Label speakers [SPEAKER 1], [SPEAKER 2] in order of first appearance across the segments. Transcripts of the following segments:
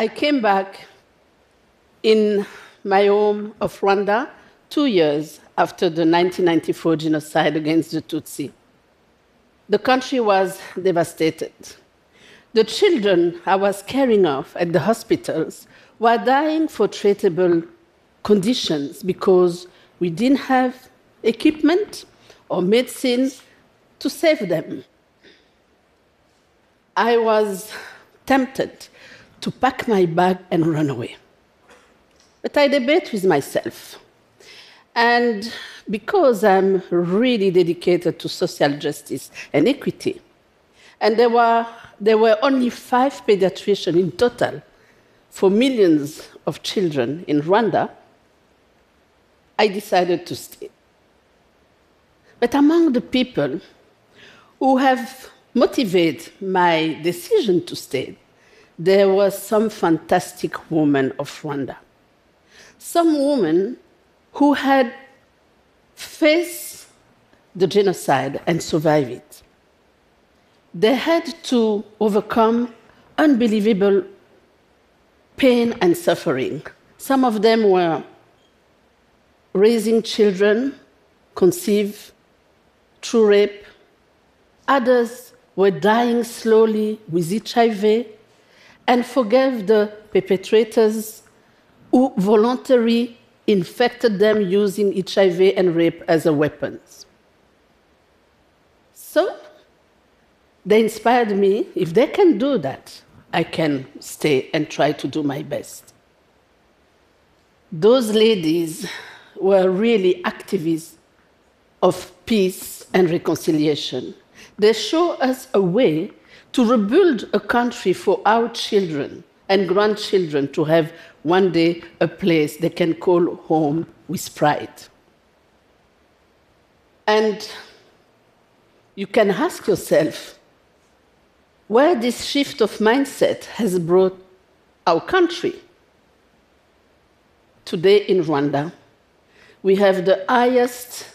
[SPEAKER 1] I came back in my home of Rwanda two years after the 1994 genocide against the Tutsi. The country was devastated. The children I was caring of at the hospitals were dying for treatable conditions because we didn't have equipment or medicine to save them. I was tempted to pack my bag and run away. But I debate with myself. And because I'm really dedicated to social justice and equity, and there were, there were only five pediatricians in total for millions of children in Rwanda, I decided to stay. But among the people who have motivated my decision to stay, there was some fantastic women of Rwanda. Some women who had faced the genocide and survived it. They had to overcome unbelievable pain and suffering. Some of them were raising children, conceived through rape. Others were dying slowly with HIV and forgave the perpetrators who voluntarily infected them using HIV and rape as a weapons. So they inspired me. If they can do that, I can stay and try to do my best. Those ladies were really activists of peace and reconciliation. They show us a way to rebuild a country for our children and grandchildren to have one day a place they can call home with pride. And you can ask yourself where this shift of mindset has brought our country. Today in Rwanda, we have the highest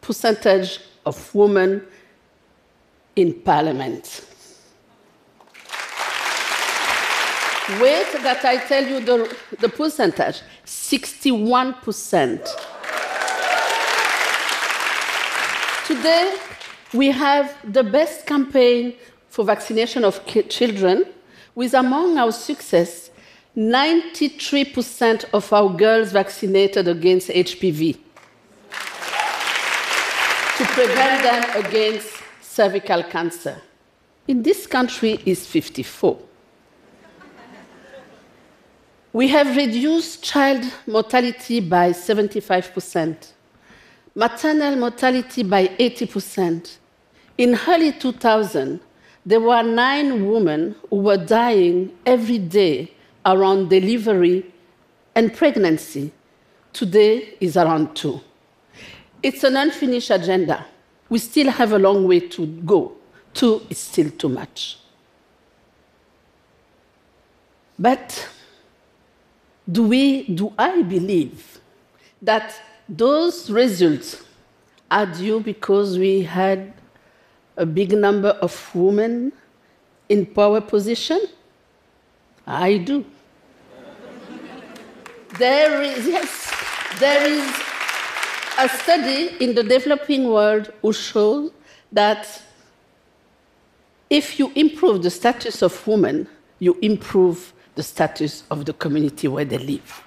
[SPEAKER 1] percentage of women in parliament. Wait that I tell you the, the percentage 61%. Today, we have the best campaign for vaccination of children, with among our success, 93% of our girls vaccinated against HPV to prevent them against cervical cancer. In this country is 54. We have reduced child mortality by 75%, maternal mortality by 80%. In early 2000, there were nine women who were dying every day around delivery and pregnancy. Today is around two. It's an unfinished agenda. We still have a long way to go. Two is still too much. But do, we, do I believe that those results are due because we had a big number of women in power position? I do. there is, yes, there is a study in the developing world who shows that if you improve the status of women, you improve the status of the community where they live.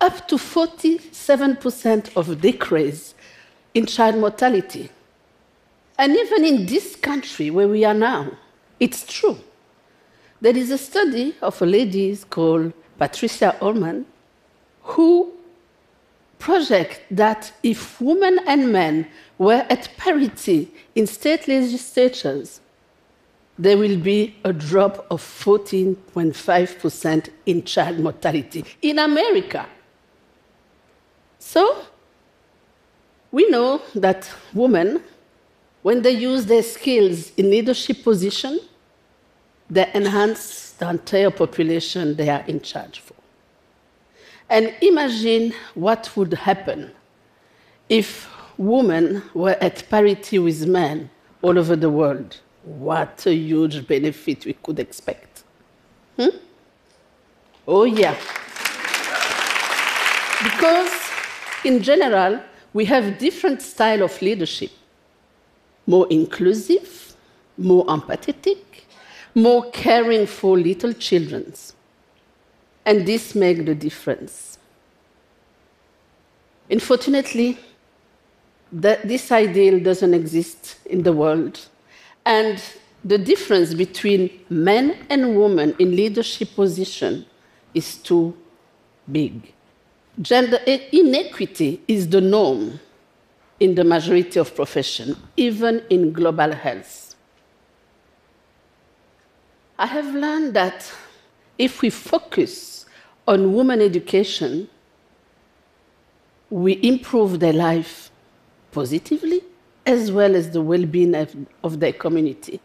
[SPEAKER 1] Up to 47% of decrease in child mortality. And even in this country where we are now, it's true. There is a study of a lady called Patricia Ullman who project that if women and men were at parity in state legislatures, there will be a drop of 14.5% in child mortality in America. So, we know that women, when they use their skills in leadership position, they enhance the entire population they are in charge for. And imagine what would happen if women were at parity with men all over the world what a huge benefit we could expect. Hmm? Oh, yeah. Because in general, we have different style of leadership. More inclusive, more empathetic, more caring for little children. And this makes the difference. Unfortunately, this ideal doesn't exist in the world. And the difference between men and women in leadership position is too big. Gender inequity is the norm in the majority of professions, even in global health. I have learned that if we focus on women education, we improve their life positively as well as the well being of, of their community.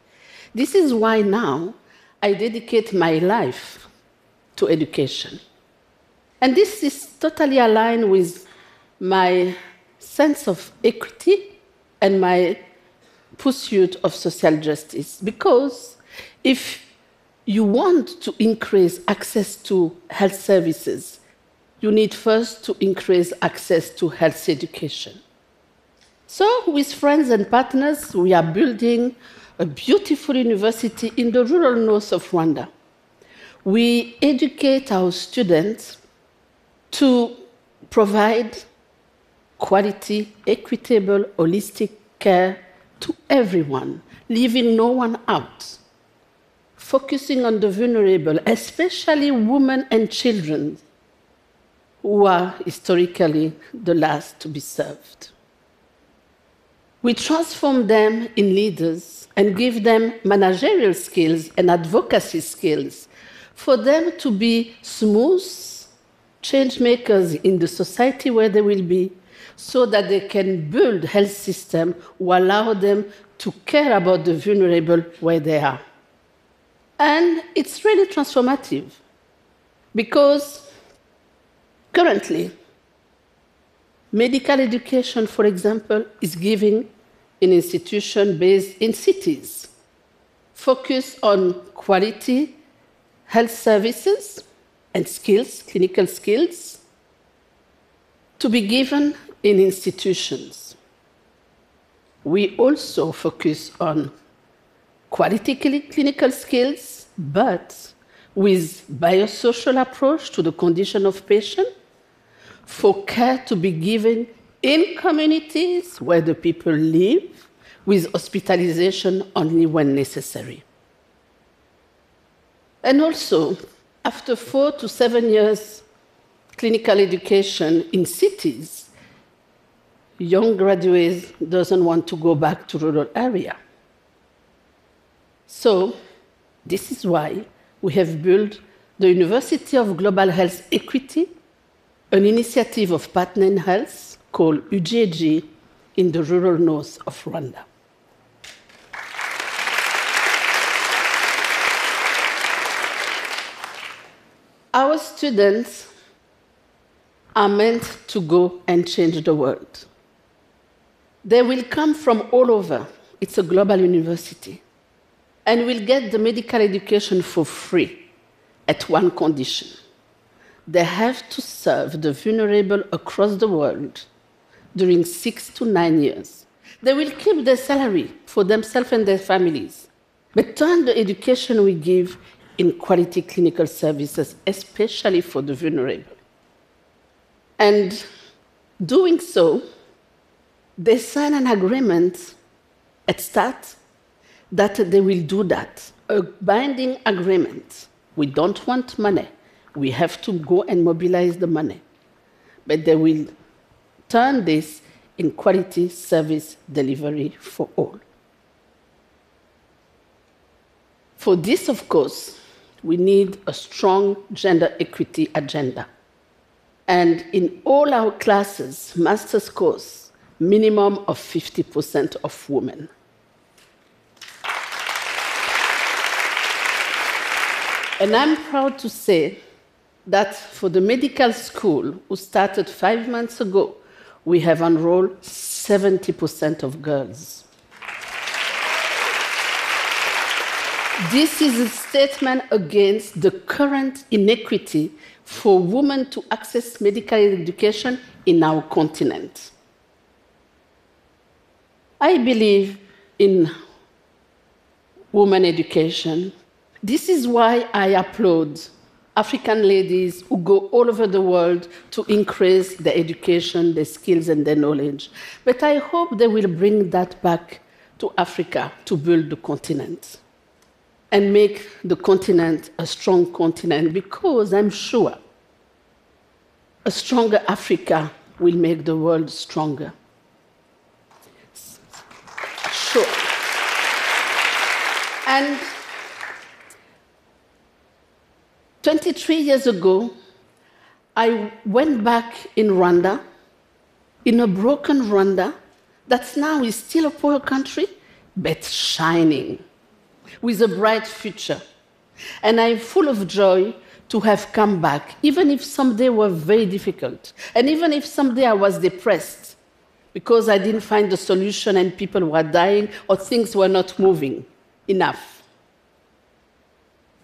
[SPEAKER 1] This is why now I dedicate my life to education. And this is totally aligned with my sense of equity and my pursuit of social justice. Because if you want to increase access to health services, you need first to increase access to health education. So, with friends and partners, we are building a beautiful university in the rural north of Rwanda. We educate our students to provide quality, equitable, holistic care to everyone, leaving no one out, focusing on the vulnerable, especially women and children, who are historically the last to be served. We transform them in leaders and give them managerial skills and advocacy skills for them to be smooth change makers in the society where they will be so that they can build health system who allow them to care about the vulnerable where they are. And it's really transformative because currently, medical education, for example, is given in institutions based in cities, focus on quality health services and skills, clinical skills, to be given in institutions. We also focus on quality clinical skills, but with biosocial approach to the condition of patient, for care to be given in communities where the people live, with hospitalization only when necessary. And also after four to seven years clinical education in cities, young graduates doesn't want to go back to rural area. So this is why we have built the University of Global Health Equity, an initiative of Partner in Health called UGHE in the rural north of Rwanda. Our students are meant to go and change the world. They will come from all over. It's a global university. And will get the medical education for free at one condition. They have to serve the vulnerable across the world during six to nine years. They will keep their salary for themselves and their families, but turn the education we give in quality clinical services, especially for the vulnerable. And doing so, they sign an agreement at start that they will do that, a binding agreement. We don't want money. We have to go and mobilize the money. But they will turn this in quality service delivery for all. For this, of course, we need a strong gender equity agenda. And in all our classes, master's course, minimum of 50% of women. And I'm proud to say that for the medical school, who started five months ago, we have enrolled 70% of girls. This is a statement against the current inequity for women to access medical education in our continent. I believe in women education. This is why I applaud African ladies who go all over the world to increase their education, their skills, and their knowledge. But I hope they will bring that back to Africa to build the continent and make the continent a strong continent because I'm sure a stronger Africa will make the world stronger. Sure. And 23 years ago, I went back in Rwanda, in a broken Rwanda that now is still a poor country, but shining with a bright future. And I'm full of joy to have come back, even if some days were very difficult, and even if some day I was depressed because I didn't find the solution and people were dying or things were not moving enough.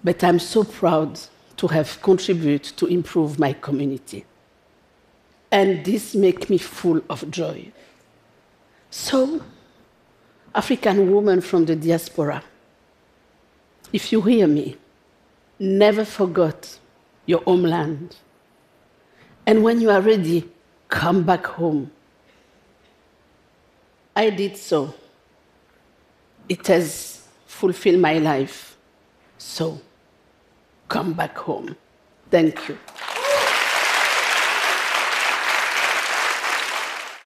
[SPEAKER 1] But I'm so proud to have contributed to improve my community. And this makes me full of joy. So, African woman from the diaspora, if you hear me, never forget your homeland. And when you are ready, come back home. I did so. It has fulfilled my life. So, come back home. Thank you.